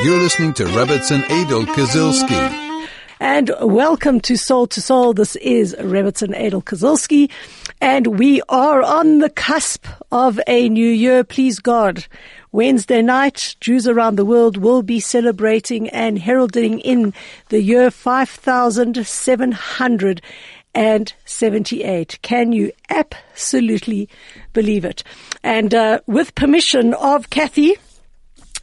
You're listening to Rebbitzin Adel Kazilski. And welcome to Soul to Soul. This is Rebbitzin Adel Kazilski. And we are on the cusp of a new year. Please God. Wednesday night, Jews around the world will be celebrating and heralding in the year 5778. Can you absolutely believe it? And uh, with permission of Kathy,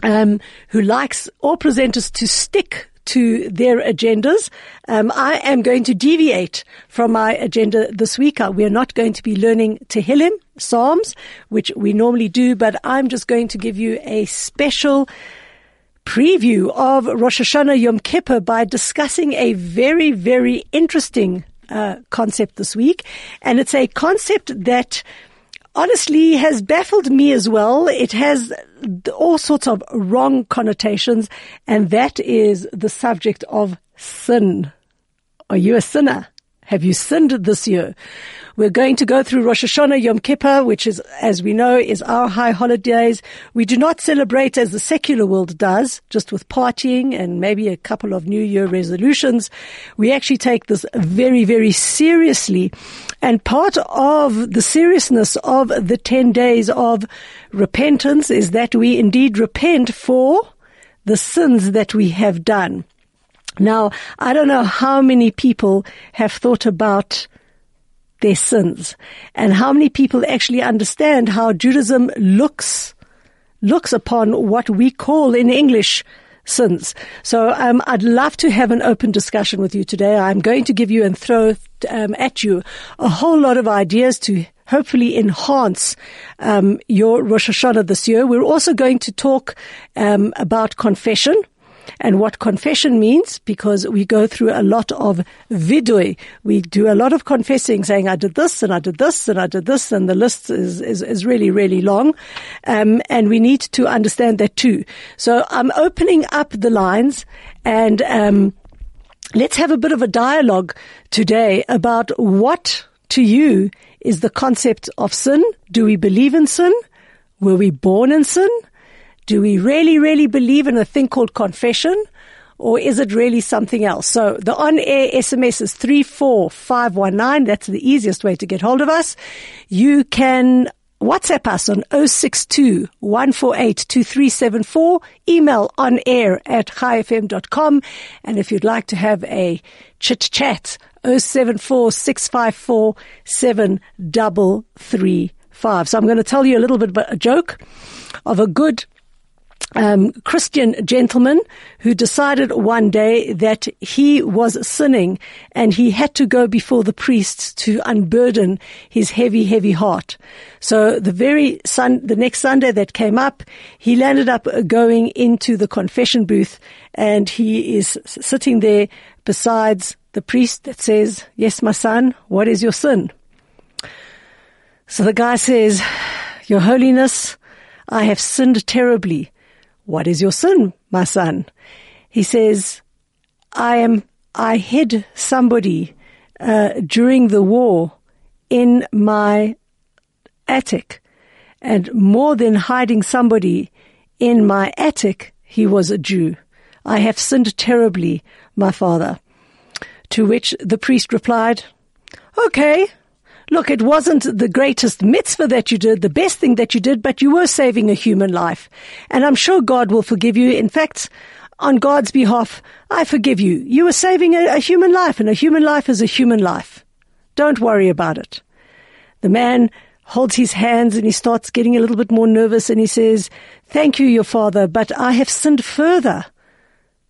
um, who likes all presenters to stick to their agendas. Um, I am going to deviate from my agenda this week. Uh, we are not going to be learning Tehillim, Psalms, which we normally do, but I'm just going to give you a special preview of Rosh Hashanah Yom Kippur by discussing a very, very interesting uh, concept this week. And it's a concept that honestly has baffled me as well. It has all sorts of wrong connotations, and that is the subject of sin. Are you a sinner? Have you sinned this year? We're going to go through Rosh Hashanah Yom Kippur, which is, as we know, is our high holidays. We do not celebrate as the secular world does, just with partying and maybe a couple of New Year resolutions. We actually take this very, very seriously. And part of the seriousness of the 10 days of repentance is that we indeed repent for the sins that we have done. Now, I don't know how many people have thought about their sins and how many people actually understand how Judaism looks, looks upon what we call in English sins. So um, I'd love to have an open discussion with you today. I'm going to give you and throw um, at you a whole lot of ideas to hopefully enhance um, your Rosh Hashanah this year. We're also going to talk um, about confession and what confession means because we go through a lot of vidui. We do a lot of confessing saying, I did this and I did this and I did this and the list is, is, is really, really long. Um, and we need to understand that too. So I'm opening up the lines and, um, let's have a bit of a dialogue today about what to you is the concept of sin. Do we believe in sin? Were we born in sin? Do we really, really believe in a thing called confession? Or is it really something else? So the on-air SMS is 34519. That's the easiest way to get hold of us. You can WhatsApp us on 062 148 Email on air at chaifm.com. And if you'd like to have a chit chat, 074 654 7335. So I'm going to tell you a little bit about a joke of a good um, Christian gentleman who decided one day that he was sinning and he had to go before the priests to unburden his heavy, heavy heart. So the very sun, the next Sunday that came up, he landed up going into the confession booth and he is sitting there besides the priest that says, yes, my son, what is your sin? So the guy says, your holiness, I have sinned terribly. What is your sin, my son? He says, I am, I hid somebody, uh, during the war in my attic. And more than hiding somebody in my attic, he was a Jew. I have sinned terribly, my father. To which the priest replied, okay, look, it wasn't the greatest mitzvah that you did, the best thing that you did, but you were saving a human life. And I'm sure God will forgive you. In fact, on God's behalf, I forgive you. You were saving a, a human life, and a human life is a human life. Don't worry about it. The man holds his hands and he starts getting a little bit more nervous and he says, Thank you, your father, but I have sinned further.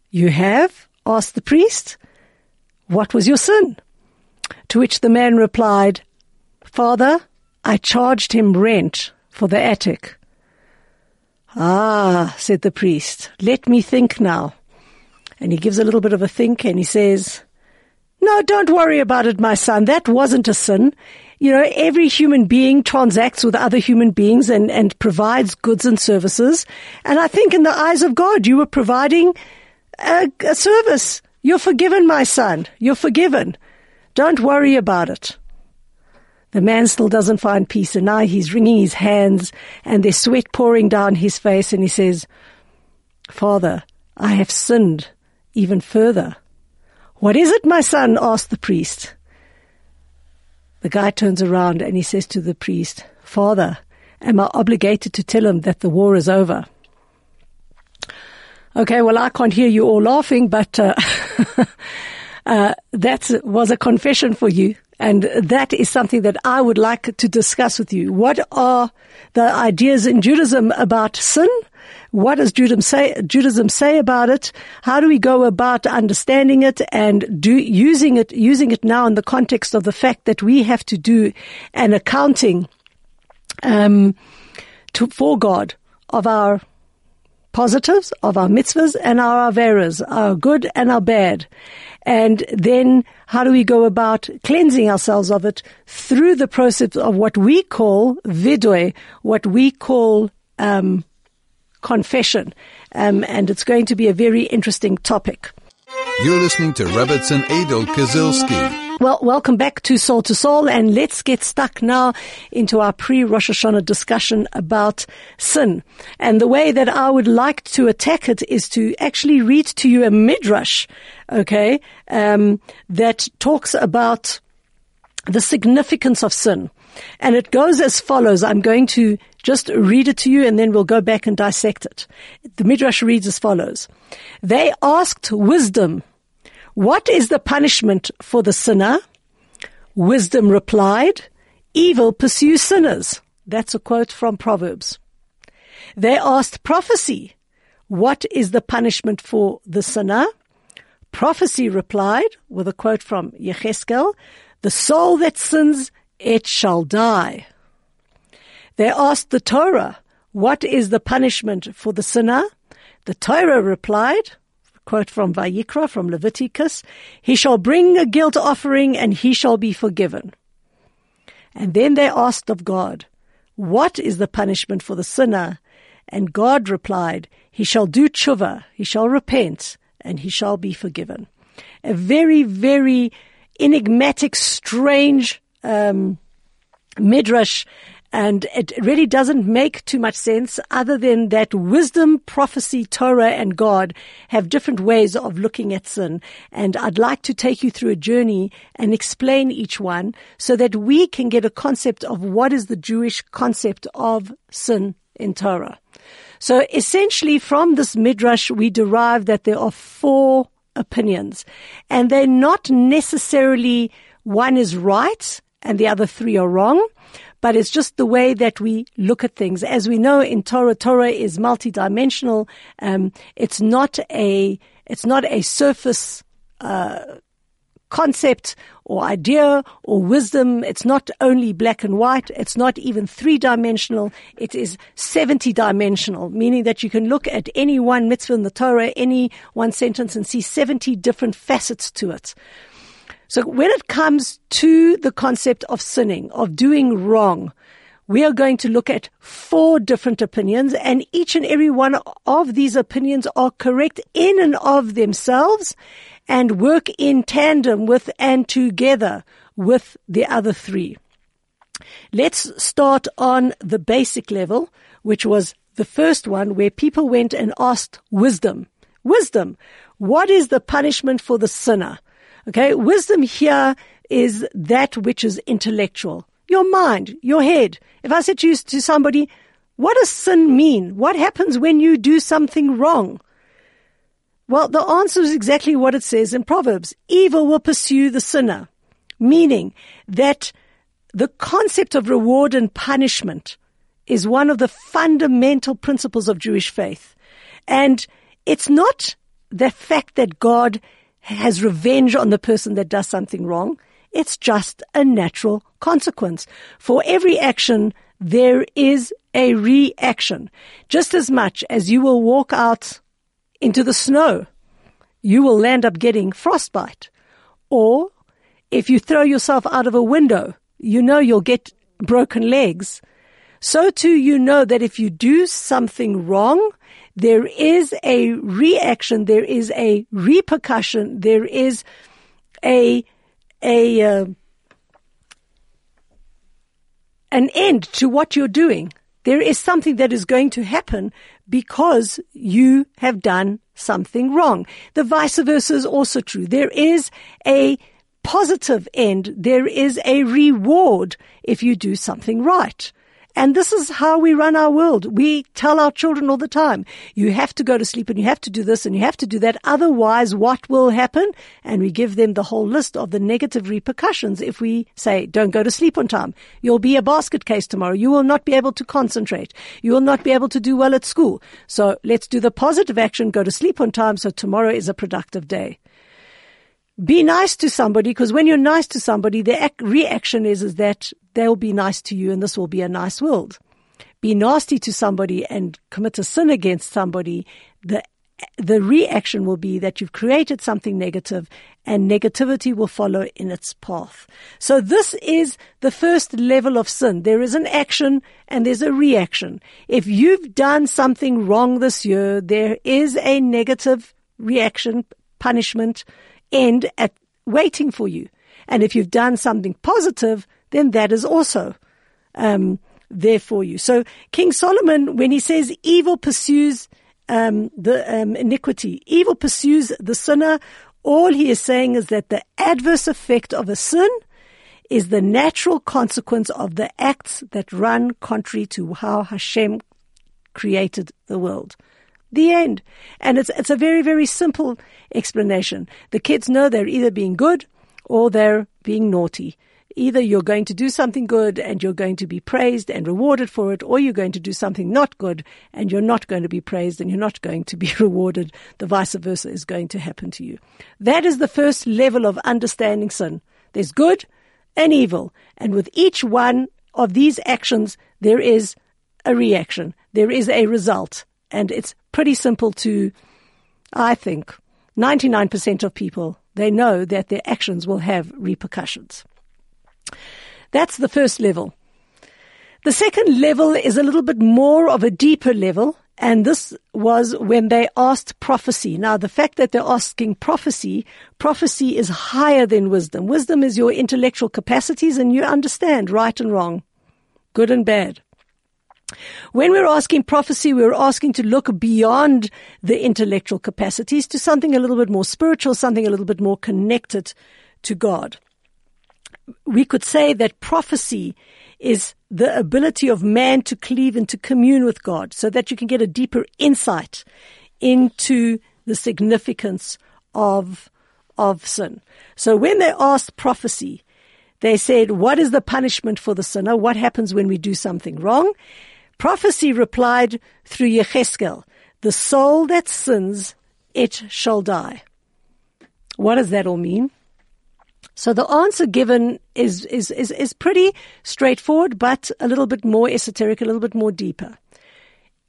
You have? asked the priest. What was your sin? To which the man replied, Father, I charged him rent for the attic. Ah, said the priest, let me think now. And he gives a little bit of a think and he says, No, don't worry about it, my son. That wasn't a sin. You know, every human being transacts with other human beings and, and provides goods and services. And I think in the eyes of God, you were providing a, a service. You're forgiven, my son. You're forgiven. Don't worry about it. The man still doesn't find peace and now he's wringing his hands and there's sweat pouring down his face and he says, Father, I have sinned even further. What is it, my son? asked the priest. The guy turns around and he says to the priest, Father, am I obligated to tell him that the war is over? Okay, well, I can't hear you all laughing, but uh, uh, that was a confession for you. And that is something that I would like to discuss with you. What are the ideas in Judaism about sin? What does Judaism say, Judaism say about it? How do we go about understanding it and do, using it, using it now in the context of the fact that we have to do an accounting, um, to, for God of our positives, of our mitzvahs and our averas, our good and our bad. And then how do we go about cleansing ourselves of it through the process of what we call vidoy, what we call, um, confession. Um, and it's going to be a very interesting topic. You're listening to Rebbitzin Adel Kazilski. Well, welcome back to Soul to Soul, and let's get stuck now into our pre-Rosh Hashanah discussion about sin. And the way that I would like to attack it is to actually read to you a midrash, okay, um, that talks about the significance of sin. And it goes as follows. I'm going to just read it to you and then we'll go back and dissect it. The Midrash reads as follows. They asked wisdom, what is the punishment for the sinner? Wisdom replied, evil pursues sinners. That's a quote from Proverbs. They asked prophecy, what is the punishment for the sinner? Prophecy replied with a quote from Yecheskel, the soul that sins, it shall die. They asked the Torah, what is the punishment for the sinner? The Torah replied, quote from Vayikra, from Leviticus, he shall bring a guilt offering and he shall be forgiven. And then they asked of God, what is the punishment for the sinner? And God replied, he shall do tshuva, he shall repent, and he shall be forgiven. A very, very enigmatic, strange um, midrash and it really doesn't make too much sense other than that wisdom, prophecy, Torah, and God have different ways of looking at sin. And I'd like to take you through a journey and explain each one so that we can get a concept of what is the Jewish concept of sin in Torah. So essentially from this midrash, we derive that there are four opinions and they're not necessarily one is right and the other three are wrong but it's just the way that we look at things. As we know in Torah, Torah is multidimensional. Um, it's not a, it's not a surface, uh, concept or idea or wisdom. It's not only black and white. It's not even three dimensional. It is 70 dimensional, meaning that you can look at any one mitzvah in the Torah, any one sentence and see 70 different facets to it. So when it comes to the concept of sinning, of doing wrong, we are going to look at four different opinions and each and every one of these opinions are correct in and of themselves and work in tandem with and together with the other three. Let's start on the basic level, which was the first one where people went and asked wisdom. Wisdom. What is the punishment for the sinner? Okay. Wisdom here is that which is intellectual. Your mind, your head. If I said to, you, to somebody, what does sin mean? What happens when you do something wrong? Well, the answer is exactly what it says in Proverbs. Evil will pursue the sinner, meaning that the concept of reward and punishment is one of the fundamental principles of Jewish faith. And it's not the fact that God has revenge on the person that does something wrong. It's just a natural consequence. For every action, there is a reaction. Just as much as you will walk out into the snow, you will land up getting frostbite. Or if you throw yourself out of a window, you know you'll get broken legs. So too you know that if you do something wrong, there is a reaction, there is a repercussion, there is a, a, uh, an end to what you're doing. There is something that is going to happen because you have done something wrong. The vice versa is also true. There is a positive end. There is a reward if you do something right. And this is how we run our world. We tell our children all the time, you have to go to sleep and you have to do this and you have to do that. Otherwise, what will happen? And we give them the whole list of the negative repercussions if we say, don't go to sleep on time. You'll be a basket case tomorrow. You will not be able to concentrate. You will not be able to do well at school. So let's do the positive action, go to sleep on time so tomorrow is a productive day be nice to somebody because when you're nice to somebody, the reaction is, is that they'll be nice to you and this will be a nice world. Be nasty to somebody and commit a sin against somebody. The, the reaction will be that you've created something negative and negativity will follow in its path. So this is the first level of sin. There is an action and there's a reaction. If you've done something wrong this year, there is a negative reaction, punishment, end at waiting for you. And if you've done something positive, then that is also um, there for you. So King Solomon, when he says evil pursues um, the um, iniquity, evil pursues the sinner, all he is saying is that the adverse effect of a sin is the natural consequence of the acts that run contrary to how Hashem created the world. The end. And it's, it's a very, very simple explanation. The kids know they're either being good or they're being naughty. Either you're going to do something good and you're going to be praised and rewarded for it, or you're going to do something not good and you're not going to be praised and you're not going to be rewarded. The vice versa is going to happen to you. That is the first level of understanding sin. There's good and evil. And with each one of these actions, there is a reaction. There is a result. And it's pretty simple to, I think, 99% of people, they know that their actions will have repercussions. That's the first level. The second level is a little bit more of a deeper level, and this was when they asked prophecy. Now, the fact that they're asking prophecy, prophecy is higher than wisdom. Wisdom is your intellectual capacities and you understand right and wrong, good and bad. When we're asking prophecy, we're asking to look beyond the intellectual capacities to something a little bit more spiritual, something a little bit more connected to God. We could say that prophecy is the ability of man to cleave and to commune with God so that you can get a deeper insight into the significance of, of sin. So when they asked prophecy, they said, what is the punishment for the sinner? What happens when we do something wrong? Prophecy replied through Yecheskel, the soul that sins, it shall die. What does that all mean? So the answer given is, is, is, is pretty straightforward, but a little bit more esoteric, a little bit more deeper.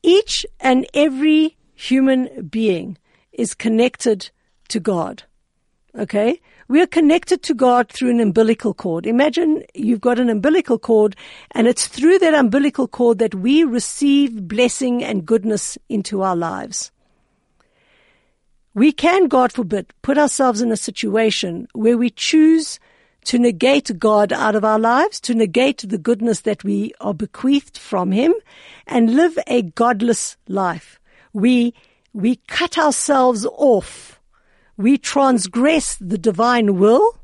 Each and every human being is connected to God. Okay? We are connected to God through an umbilical cord. Imagine you've got an umbilical cord and it's through that umbilical cord that we receive blessing and goodness into our lives. We can, God forbid, put ourselves in a situation where we choose to negate God out of our lives, to negate the goodness that we are bequeathed from Him and live a godless life. We, we cut ourselves off we transgress the divine will.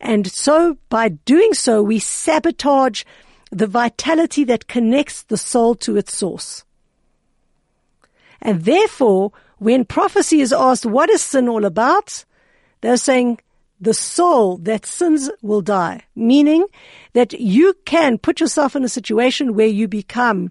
And so by doing so, we sabotage the vitality that connects the soul to its source. And therefore, when prophecy is asked, what is sin all about? They're saying the soul that sins will die, meaning that you can put yourself in a situation where you become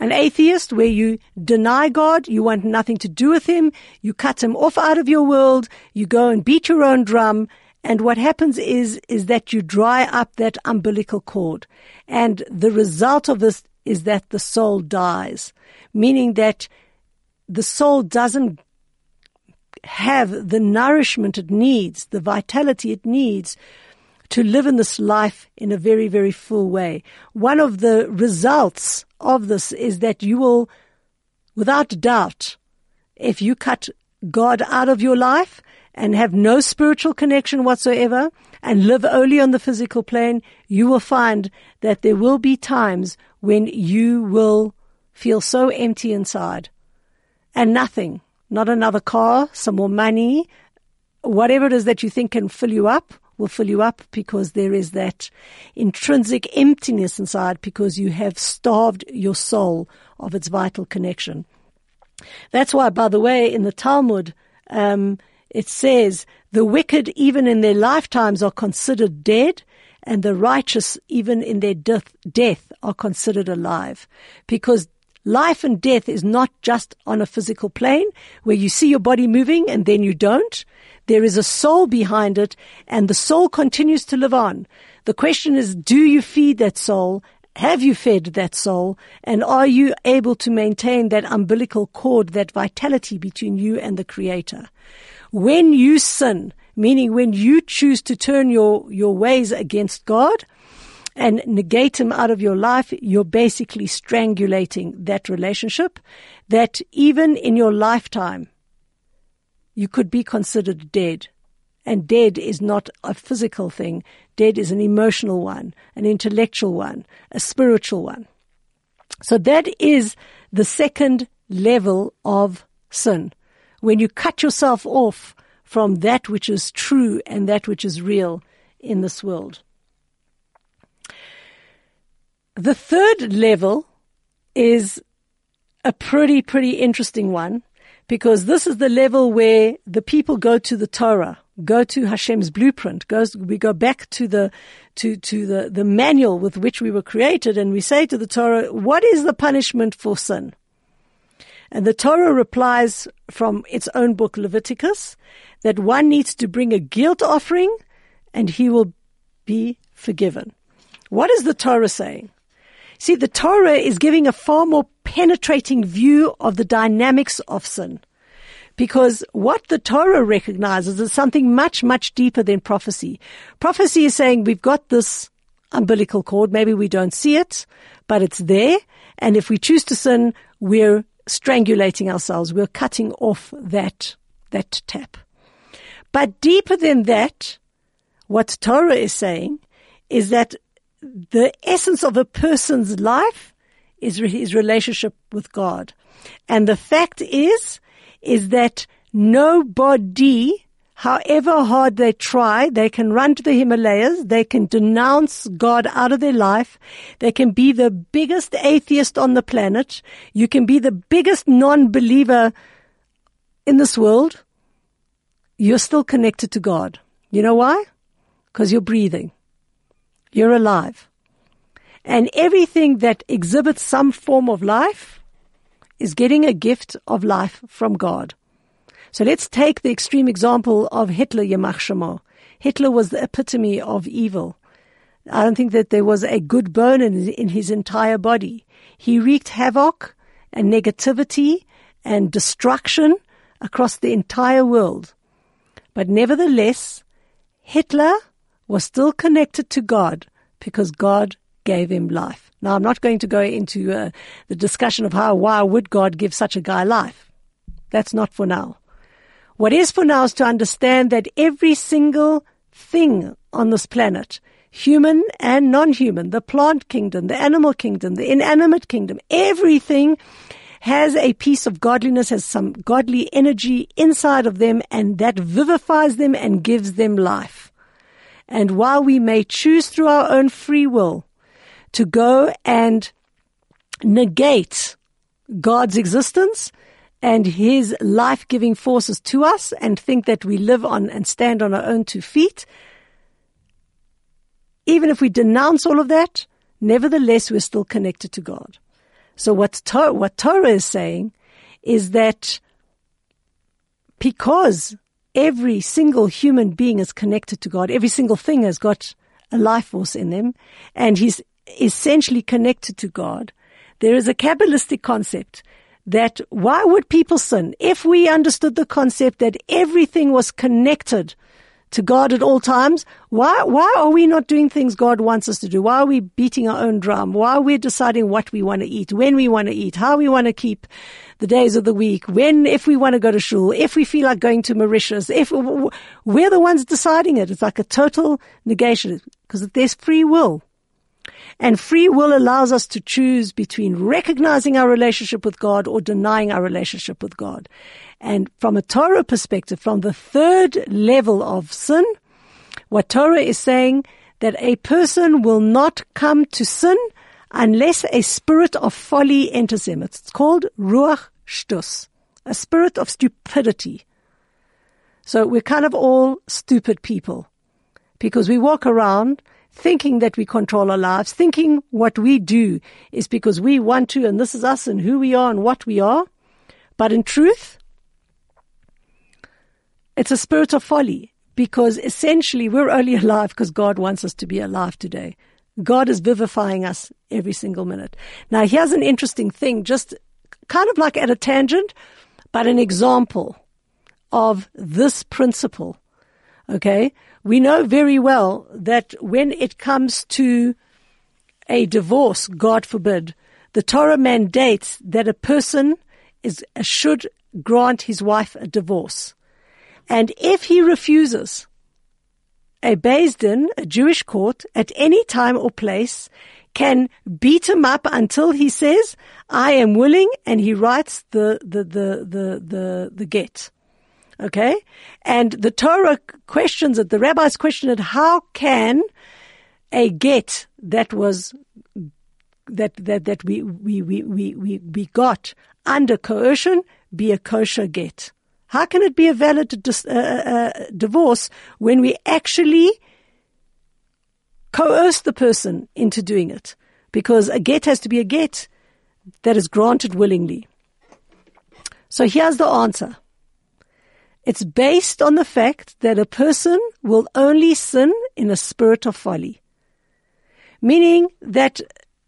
an atheist where you deny God, you want nothing to do with Him, you cut Him off out of your world, you go and beat your own drum, and what happens is, is that you dry up that umbilical cord. And the result of this is that the soul dies, meaning that the soul doesn't have the nourishment it needs, the vitality it needs to live in this life in a very, very full way. One of the results of this is that you will, without doubt, if you cut God out of your life and have no spiritual connection whatsoever and live only on the physical plane, you will find that there will be times when you will feel so empty inside and nothing, not another car, some more money, whatever it is that you think can fill you up will fill you up because there is that intrinsic emptiness inside because you have starved your soul of its vital connection. That's why, by the way, in the Talmud, um, it says the wicked, even in their lifetimes, are considered dead, and the righteous, even in their death, death, are considered alive, because life and death is not just on a physical plane where you see your body moving and then you don't. There is a soul behind it and the soul continues to live on. The question is, do you feed that soul? Have you fed that soul? And are you able to maintain that umbilical cord, that vitality between you and the creator? When you sin, meaning when you choose to turn your, your ways against God, and negate him out of your life, you're basically strangulating that relationship that even in your lifetime, you could be considered dead. And dead is not a physical thing. Dead is an emotional one, an intellectual one, a spiritual one. So that is the second level of sin. When you cut yourself off from that which is true and that which is real in this world. The third level is a pretty, pretty interesting one because this is the level where the people go to the Torah, go to Hashem's blueprint, goes, we go back to the, to, to the, the manual with which we were created and we say to the Torah, what is the punishment for sin? And the Torah replies from its own book, Leviticus, that one needs to bring a guilt offering and he will be forgiven. What is the Torah saying? See, the Torah is giving a far more penetrating view of the dynamics of sin. Because what the Torah recognizes is something much, much deeper than prophecy. Prophecy is saying we've got this umbilical cord. Maybe we don't see it, but it's there. And if we choose to sin, we're strangulating ourselves. We're cutting off that, that tap. But deeper than that, what Torah is saying is that the essence of a person's life is his relationship with God. And the fact is, is that nobody, however hard they try, they can run to the Himalayas, they can denounce God out of their life, they can be the biggest atheist on the planet, you can be the biggest non-believer in this world, you're still connected to God. You know why? Because you're breathing. You're alive. And everything that exhibits some form of life is getting a gift of life from God. So let's take the extreme example of Hitler, Yamach Shemo. Hitler was the epitome of evil. I don't think that there was a good bone in, in his entire body. He wreaked havoc and negativity and destruction across the entire world. But nevertheless, Hitler was still connected to God because God gave him life. Now, I'm not going to go into uh, the discussion of how, why would God give such a guy life? That's not for now. What is for now is to understand that every single thing on this planet, human and non-human, the plant kingdom, the animal kingdom, the inanimate kingdom, everything has a piece of godliness, has some godly energy inside of them, and that vivifies them and gives them life. And while we may choose through our own free will to go and negate God's existence and his life-giving forces to us and think that we live on and stand on our own two feet, even if we denounce all of that, nevertheless we're still connected to God. So what, to- what Torah is saying is that because every single human being is connected to God. Every single thing has got a life force in them and he's essentially connected to God. There is a Kabbalistic concept that why would people sin? If we understood the concept that everything was connected to God at all times. Why, why are we not doing things God wants us to do? Why are we beating our own drum? Why are we deciding what we want to eat, when we want to eat, how we want to keep the days of the week, when, if we want to go to shul, if we feel like going to Mauritius, if we're the ones deciding it. It's like a total negation because there's free will. And free will allows us to choose between recognizing our relationship with God or denying our relationship with God. And from a Torah perspective, from the third level of sin, what Torah is saying that a person will not come to sin unless a spirit of folly enters him. It's called Ruach Shtus, a spirit of stupidity. So we're kind of all stupid people because we walk around thinking that we control our lives, thinking what we do is because we want to and this is us and who we are and what we are. But in truth, it's a spirit of folly because essentially we're only alive because God wants us to be alive today. God is vivifying us every single minute. Now here's an interesting thing, just kind of like at a tangent, but an example of this principle. Okay. We know very well that when it comes to a divorce, God forbid, the Torah mandates that a person is, should grant his wife a divorce. And if he refuses, a Din, a Jewish court, at any time or place, can beat him up until he says, I am willing, and he writes the, the, the, the, the, the get. Okay? And the Torah questions it, the rabbis question it, how can a get that was, that, that, that we, we, we, we, we, we got under coercion be a kosher get? How can it be a valid dis- uh, uh, uh, divorce when we actually coerce the person into doing it? Because a get has to be a get that is granted willingly. So here's the answer. It's based on the fact that a person will only sin in a spirit of folly. Meaning that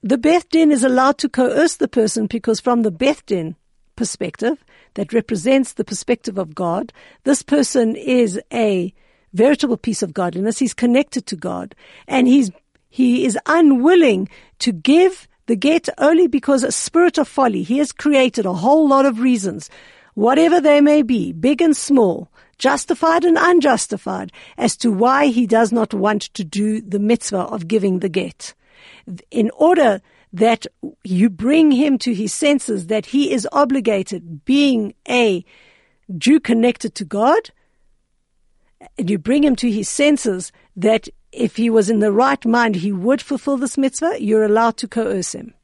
the Beth Din is allowed to coerce the person because from the Beth Din perspective, that represents the perspective of God. This person is a veritable piece of godliness. He's connected to God and he's, he is unwilling to give the get only because a spirit of folly. He has created a whole lot of reasons, whatever they may be, big and small, justified and unjustified, as to why he does not want to do the mitzvah of giving the get. In order that you bring him to his senses that he is obligated, being a Jew connected to God, and you bring him to his senses that if he was in the right mind, he would fulfill this mitzvah, you're allowed to coerce him.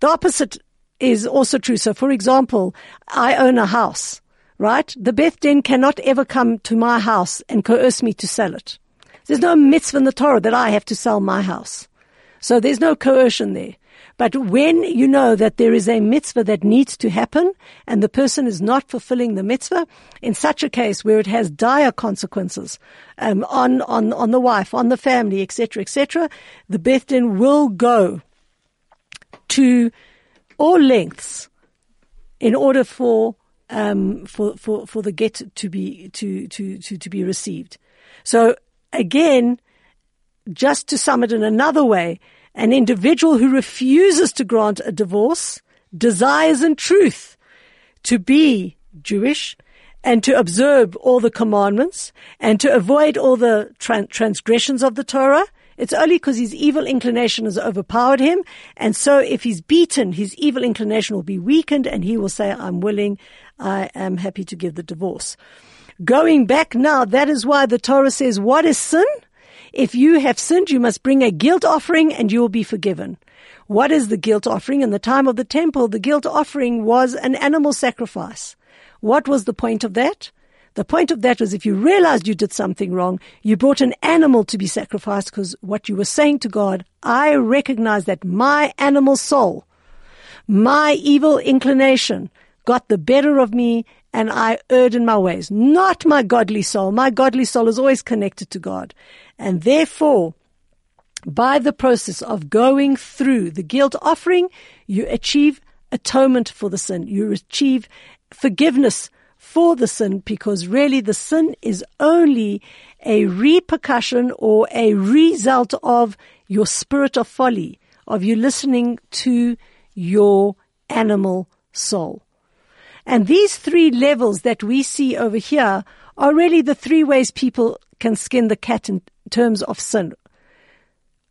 The opposite is also true. So, for example, I own a house, right? The Beth Din cannot ever come to my house and coerce me to sell it. There's no mitzvah in the Torah that I have to sell my house. So there's no coercion there. But when you know that there is a mitzvah that needs to happen and the person is not fulfilling the mitzvah, in such a case where it has dire consequences um, on on on the wife, on the family, etc., etc., the Beth Din will go to all lengths in order for um, for for for the get to be to to to to be received. So again, just to sum it in another way an individual who refuses to grant a divorce desires in truth to be Jewish and to observe all the commandments and to avoid all the transgressions of the Torah. It's only because his evil inclination has overpowered him. And so if he's beaten, his evil inclination will be weakened and he will say, I'm willing, I am happy to give the divorce. Going back now, that is why the Torah says, what is sin? If you have sinned, you must bring a guilt offering and you will be forgiven. What is the guilt offering? In the time of the temple, the guilt offering was an animal sacrifice. What was the point of that? The point of that was if you realized you did something wrong, you brought an animal to be sacrificed because what you were saying to God, I recognize that my animal soul, my evil inclination got the better of me and I erred in my ways. Not my godly soul. My godly soul is always connected to God. And therefore, by the process of going through the guilt offering, you achieve atonement for the sin. You achieve forgiveness for the sin because really the sin is only a repercussion or a result of your spirit of folly, of you listening to your animal soul. And these three levels that we see over here are really the three ways people can skin the cat in terms of sin.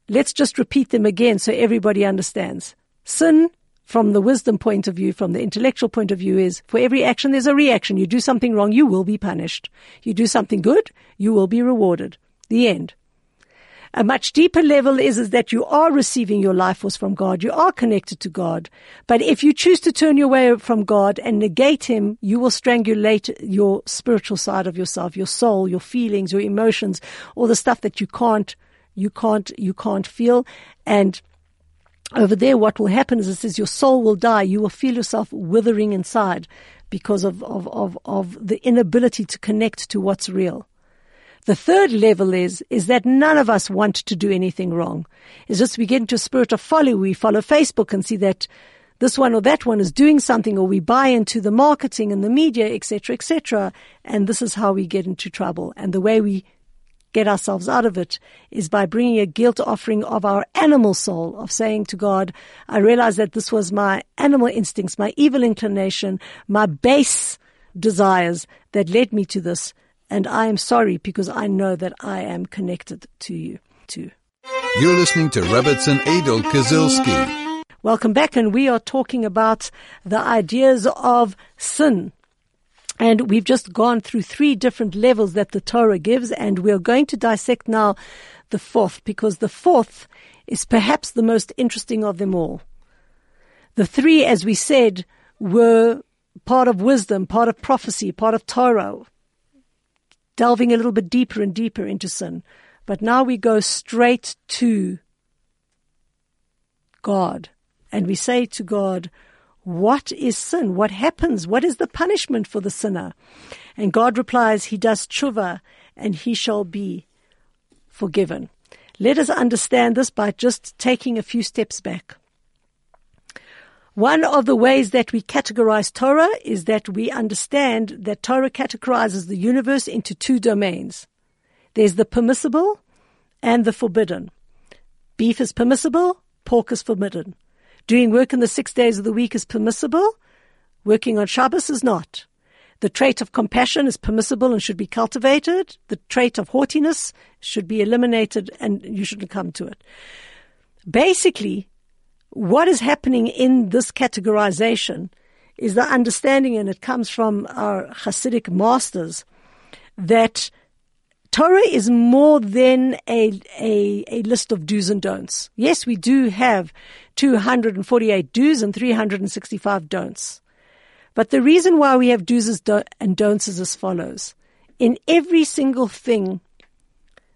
Let's just repeat them again so everybody understands. Sin, from the wisdom point of view, from the intellectual point of view, is for every action there's a reaction. You do something wrong, you will be punished. You do something good, you will be rewarded. The end. A much deeper level is, is that you are receiving your life force from God. You are connected to God. But if you choose to turn your way from God and negate Him, you will strangulate your spiritual side of yourself, your soul, your feelings, your emotions, all the stuff that you can't, you can't, you can't feel. And over there, what will happen is it says your soul will die. You will feel yourself withering inside because of, of, of, of the inability to connect to what's real. The third level is, is that none of us want to do anything wrong. It's just we get into a spirit of folly. We follow Facebook and see that this one or that one is doing something or we buy into the marketing and the media, etc., etc. And this is how we get into trouble. And the way we get ourselves out of it is by bringing a guilt offering of our animal soul, of saying to God, I realize that this was my animal instincts, my evil inclination, my base desires that led me to this. And I am sorry because I know that I am connected to you too. You're listening to Rebbitzin Adel Kazilski. Welcome back, and we are talking about the ideas of sin. And we've just gone through three different levels that the Torah gives, and we're going to dissect now the fourth, because the fourth is perhaps the most interesting of them all. The three, as we said, were part of wisdom, part of prophecy, part of Torah, delving a little bit deeper and deeper into sin. But now we go straight to God and we say to God, what is sin? What happens? What is the punishment for the sinner? And God replies, He does tshuva and he shall be forgiven. Let us understand this by just taking a few steps back. One of the ways that we categorize Torah is that we understand that Torah categorizes the universe into two domains. There's the permissible and the forbidden. Beef is permissible, pork is forbidden. Doing work in the six days of the week is permissible, working on Shabbos is not. The trait of compassion is permissible and should be cultivated. The trait of haughtiness should be eliminated and you shouldn't come to it. Basically, what is happening in this categorization is the understanding, and it comes from our Hasidic masters, that Torah is more than a, a, a list of do's and don'ts. Yes, we do have 248 do's and 365 don'ts. But the reason why we have do's and don'ts is as follows. In every single thing,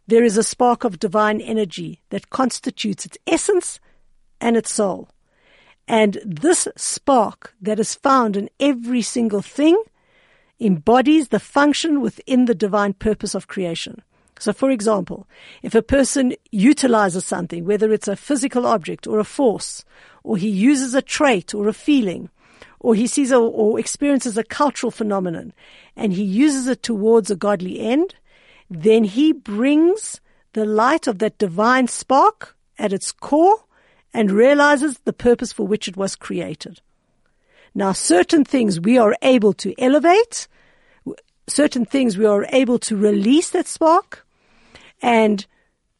there is a spark of divine energy that constitutes its essence and its soul. And this spark that is found in every single thing embodies the function within the divine purpose of creation. So, for example, if a person utilizes something, whether it's a physical object or a force, or he uses a trait or a feeling, or he sees a, or experiences a cultural phenomenon, and he uses it towards a godly end, then he brings the light of that divine spark at its core and realizes the purpose for which it was created. Now, certain things we are able to elevate, certain things we are able to release that spark, and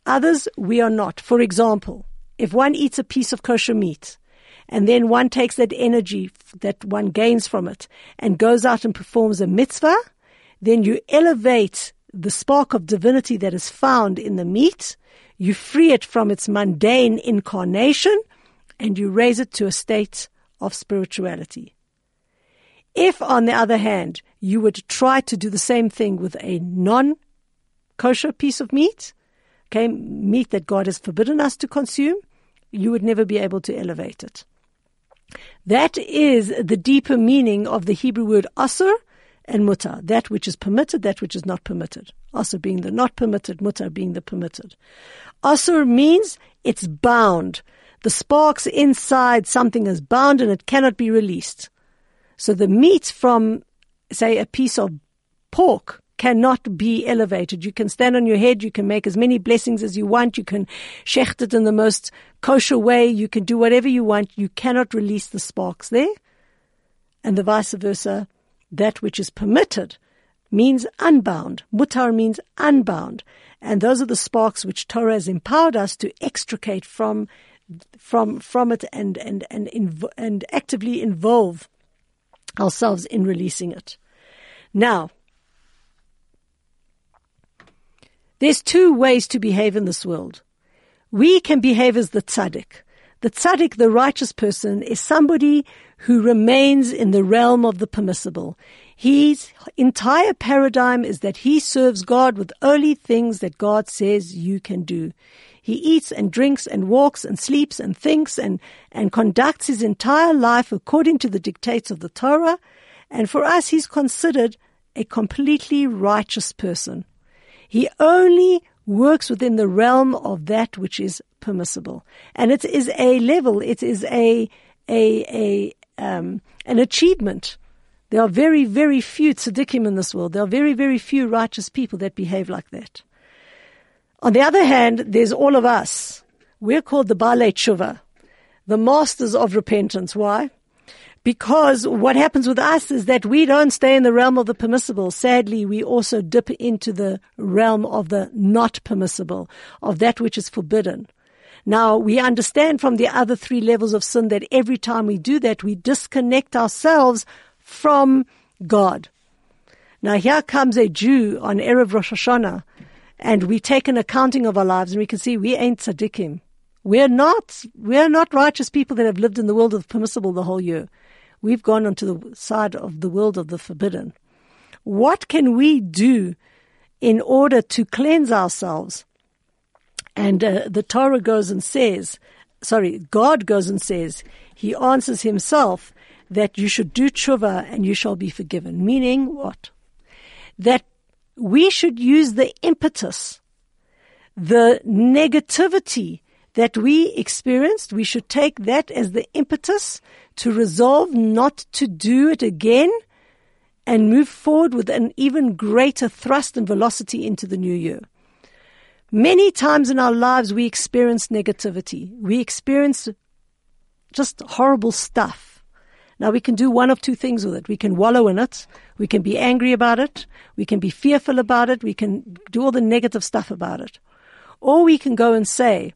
others we are not. For example, if one eats a piece of kosher meat, and then one takes that energy that one gains from it and goes out and performs a mitzvah, then you elevate the spark of divinity that is found in the meat you free it from its mundane incarnation and you raise it to a state of spirituality. If, on the other hand, you would try to do the same thing with a non kosher piece of meat, okay, meat that God has forbidden us to consume, you would never be able to elevate it. That is the deeper meaning of the Hebrew word asur, and mutar, that which is permitted, that which is not permitted. Asur being the not permitted, mutar being the permitted. Asur means it's bound. The sparks inside something is bound and it cannot be released. So the meat from, say, a piece of pork cannot be elevated. You can stand on your head, you can make as many blessings as you want, you can shecht it in the most kosher way, you can do whatever you want. You cannot release the sparks there. And the vice versa that which is permitted means unbound. Mutar means unbound. And those are the sparks which Torah has empowered us to extricate from, from, from it and, and, and, inv- and actively involve ourselves in releasing it. Now, there's two ways to behave in this world. We can behave as the tzaddik. The tzaddik, the righteous person, is somebody who remains in the realm of the permissible. His entire paradigm is that he serves God with only things that God says you can do. He eats and drinks and walks and sleeps and thinks and, and conducts his entire life according to the dictates of the Torah. And for us, he's considered a completely righteous person. He only works within the realm of that which is permissible. And it is a level, it is a, a, a, um, an achievement there are very, very few tzaddikim in this world. There are very, very few righteous people that behave like that. On the other hand, there's all of us. We're called the Baalei Tshuva, the masters of repentance. Why? Because what happens with us is that we don't stay in the realm of the permissible. Sadly, we also dip into the realm of the not permissible, of that which is forbidden. Now, we understand from the other three levels of sin that every time we do that, we disconnect ourselves from God. Now here comes a Jew on Erev Rosh Hashanah and we take an accounting of our lives and we can see we ain't tzaddikim. We're not, we're not righteous people that have lived in the world of permissible the whole year. We've gone onto the side of the world of the forbidden. What can we do in order to cleanse ourselves? And uh, the Torah goes and says, sorry, God goes and says, He answers Himself that you should do tshuva and you shall be forgiven. Meaning what? That we should use the impetus, the negativity that we experienced, we should take that as the impetus to resolve not to do it again and move forward with an even greater thrust and velocity into the new year. Many times in our lives, we experience negativity. We experience just horrible stuff. Now we can do one of two things with it. We can wallow in it. We can be angry about it. We can be fearful about it. We can do all the negative stuff about it. Or we can go and say,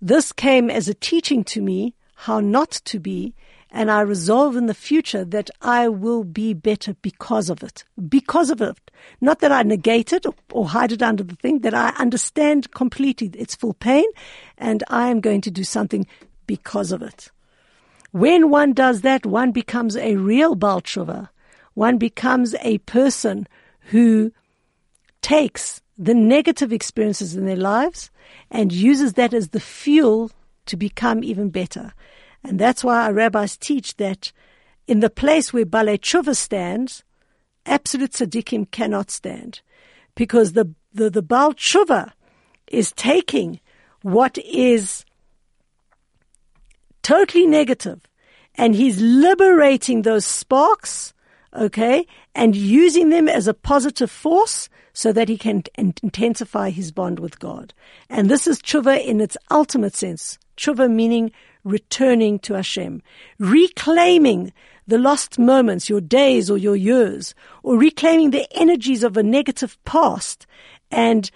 this came as a teaching to me how not to be, and I resolve in the future that I will be better because of it. Because of it. Not that I negate it or hide it under the thing, that I understand completely its full pain, and I am going to do something because of it. When one does that, one becomes a real Baal One becomes a person who takes the negative experiences in their lives and uses that as the fuel to become even better. And that's why our rabbis teach that in the place where Baalei Tshuva stands, absolute tzaddikim cannot stand. Because the, the, the Baal Tshuva is taking what is totally. And he's liberating those sparks, okay, and using them as a positive force so that he can intensify his bond with God. And this is tshuva in its ultimate sense. Tshuva meaning returning to Hashem, reclaiming the lost moments, your days or your years, or reclaiming the energies of a negative past and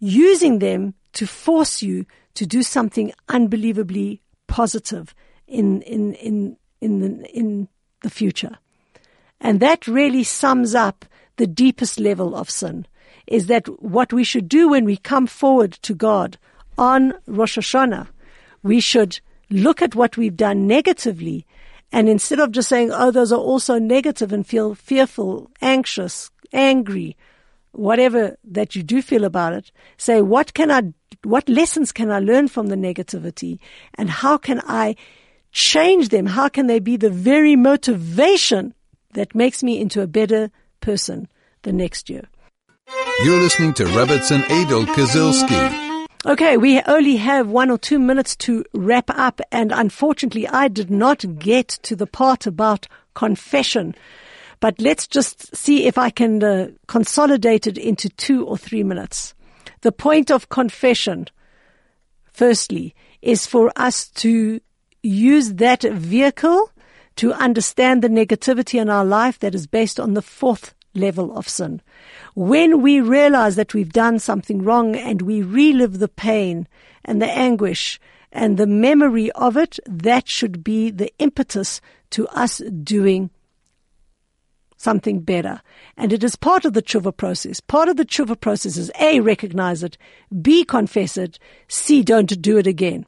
using them to force you to do something unbelievably positive in, in, in, in, the, in the future. And that really sums up the deepest level of sin is that what we should do when we come forward to God on Rosh Hashanah, we should look at what we've done negatively and instead of just saying, oh, those are also negative and feel fearful, anxious, angry, whatever that you do feel about it, say, what can I, what lessons can I learn from the negativity and how can I change them? How can they be the very motivation that makes me into a better person the next year? You're listening to Rebbitzin Adel Kazilski. Okay, we only have one or two minutes to wrap up, and unfortunately, I did not get to the part about confession. But let's just see if I can uh, consolidate it into two or three minutes. The point of confession, firstly, is for us to use that vehicle to understand the negativity in our life that is based on the fourth level of sin. When we realize that we've done something wrong and we relive the pain and the anguish and the memory of it, that should be the impetus to us doing something better. And it is part of the tshuva process. Part of the tshuva process is A, recognize it, B, confess it, C, don't do it again.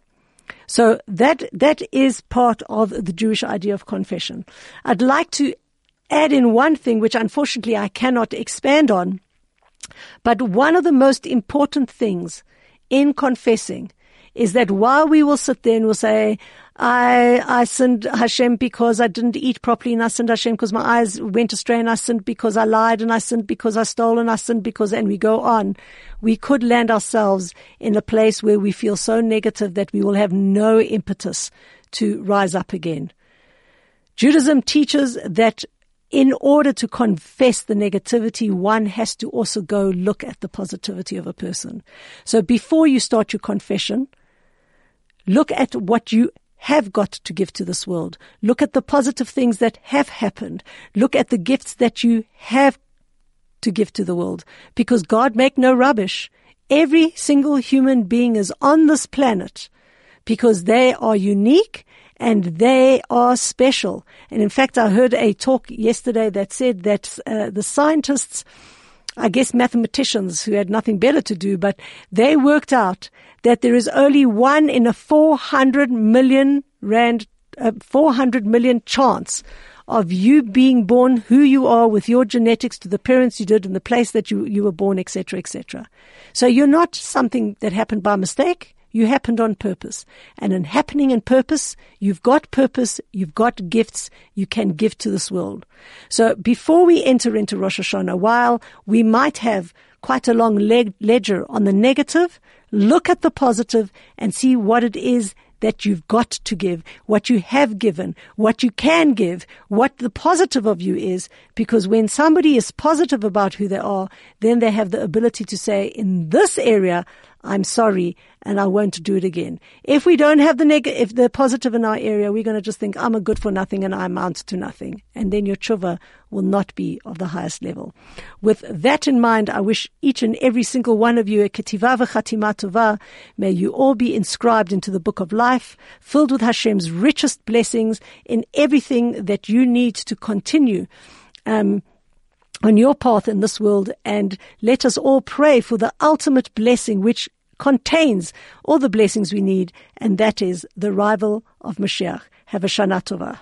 So that, that is part of the Jewish idea of confession. I'd like to add in one thing, which unfortunately I cannot expand on, but one of the most important things in confessing is that while we will sit there and we'll say, I, I sinned Hashem because I didn't eat properly and I sinned Hashem because my eyes went astray and I sinned because I lied and I sinned because I stole and I sinned because, and we go on. We could land ourselves in a place where we feel so negative that we will have no impetus to rise up again. Judaism teaches that in order to confess the negativity, one has to also go look at the positivity of a person. So before you start your confession, look at what you have got to give to this world. Look at the positive things that have happened. Look at the gifts that you have to give to the world because God make no rubbish. Every single human being is on this planet because they are unique and they are special. And in fact, I heard a talk yesterday that said that uh, the scientists, I guess mathematicians who had nothing better to do, but they worked out that there is only one in a 400 million rand, uh, 400 million chance of you being born who you are with your genetics to the parents you did and the place that you, you were born, etc., etc. So you're not something that happened by mistake. You happened on purpose. And in happening in purpose, you've got purpose, you've got gifts you can give to this world. So before we enter into Rosh Hashanah, while we might have quite a long leg- ledger on the negative, look at the positive and see what it is that you've got to give, what you have given, what you can give, what the positive of you is, because when somebody is positive about who they are, then they have the ability to say, in this area, I'm sorry and I won't do it again. If we don't have the negative, if the positive in our area, we're going to just think I'm a good for nothing and I amount to nothing. And then your tshuva will not be of the highest level. With that in mind, I wish each and every single one of you a ketiva v'chatima tova. May you all be inscribed into the book of life, filled with Hashem's richest blessings in everything that you need to continue. Um, on your path in this world and let us all pray for the ultimate blessing which contains all the blessings we need and that is the arrival of Mashiach. Have a Shana Tova.